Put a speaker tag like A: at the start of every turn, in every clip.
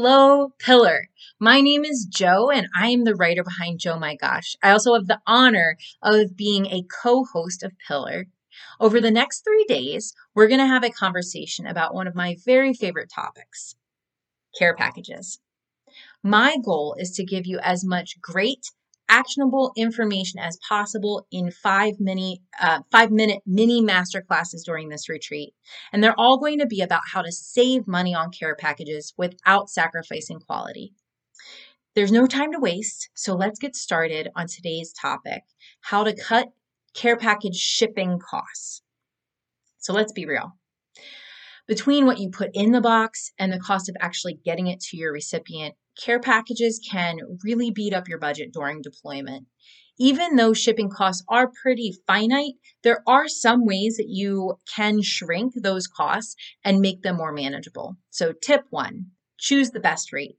A: Hello, Pillar. My name is Jo, and I am the writer behind Jo My Gosh. I also have the honor of being a co host of Pillar. Over the next three days, we're going to have a conversation about one of my very favorite topics care packages. My goal is to give you as much great actionable information as possible in five mini uh, five minute mini master classes during this retreat. And they're all going to be about how to save money on care packages without sacrificing quality. There's no time to waste so let's get started on today's topic how to cut care package shipping costs. So let's be real. Between what you put in the box and the cost of actually getting it to your recipient care packages can really beat up your budget during deployment. Even though shipping costs are pretty finite, there are some ways that you can shrink those costs and make them more manageable. So, tip one choose the best rate.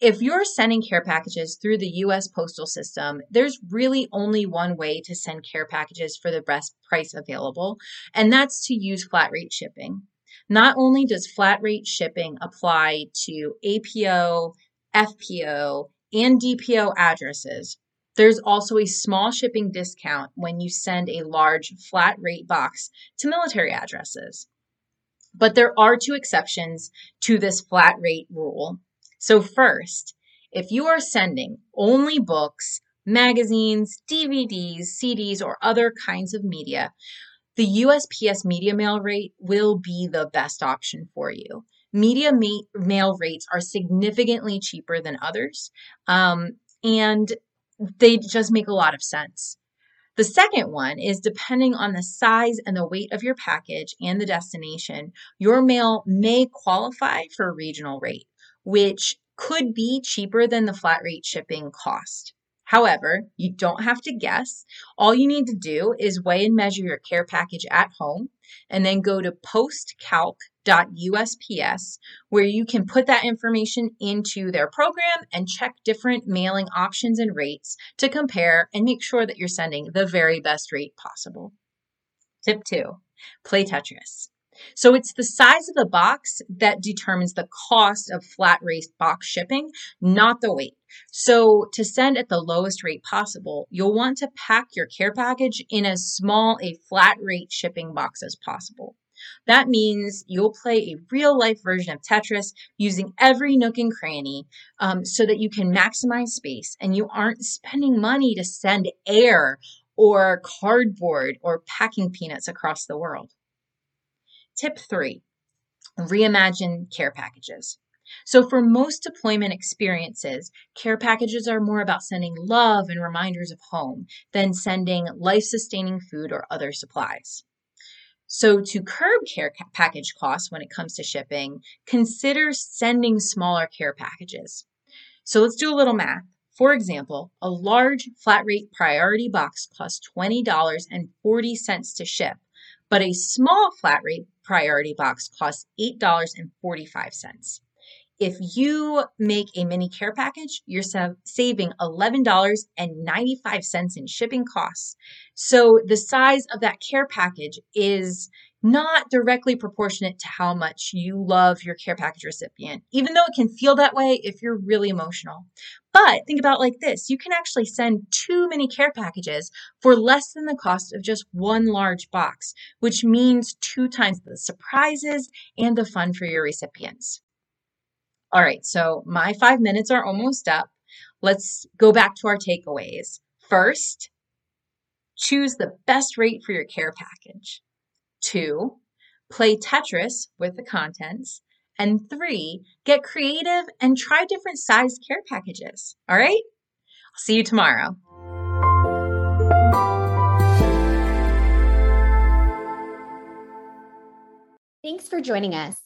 A: If you're sending care packages through the US postal system, there's really only one way to send care packages for the best price available, and that's to use flat rate shipping. Not only does flat rate shipping apply to APO, FPO, and DPO addresses. There's also a small shipping discount when you send a large flat rate box to military addresses. But there are two exceptions to this flat rate rule. So, first, if you are sending only books, magazines, DVDs, CDs, or other kinds of media, the USPS media mail rate will be the best option for you media ma- mail rates are significantly cheaper than others. Um, and they just make a lot of sense. The second one is depending on the size and the weight of your package and the destination, your mail may qualify for a regional rate, which could be cheaper than the flat rate shipping cost. However, you don't have to guess. All you need to do is weigh and measure your care package at home and then go to postcalc USPS, where you can put that information into their program and check different mailing options and rates to compare and make sure that you're sending the very best rate possible. Tip two, play Tetris. So it's the size of the box that determines the cost of flat rate box shipping, not the weight. So to send at the lowest rate possible, you'll want to pack your care package in as small a flat rate shipping box as possible. That means you'll play a real life version of Tetris using every nook and cranny um, so that you can maximize space and you aren't spending money to send air or cardboard or packing peanuts across the world. Tip three reimagine care packages. So, for most deployment experiences, care packages are more about sending love and reminders of home than sending life sustaining food or other supplies. So, to curb care package costs when it comes to shipping, consider sending smaller care packages. So, let's do a little math. For example, a large flat rate priority box costs $20.40 to ship, but a small flat rate priority box costs $8.45. If you make a mini care package, you're saving $11.95 in shipping costs. So the size of that care package is not directly proportionate to how much you love your care package recipient, even though it can feel that way if you're really emotional. But think about like this you can actually send two mini care packages for less than the cost of just one large box, which means two times the surprises and the fun for your recipients. All right, so my five minutes are almost up. let's go back to our takeaways. First, choose the best rate for your care package. Two, play Tetris with the contents. And three, get creative and try different sized care packages. All right? I'll see you tomorrow.
B: Thanks for joining us.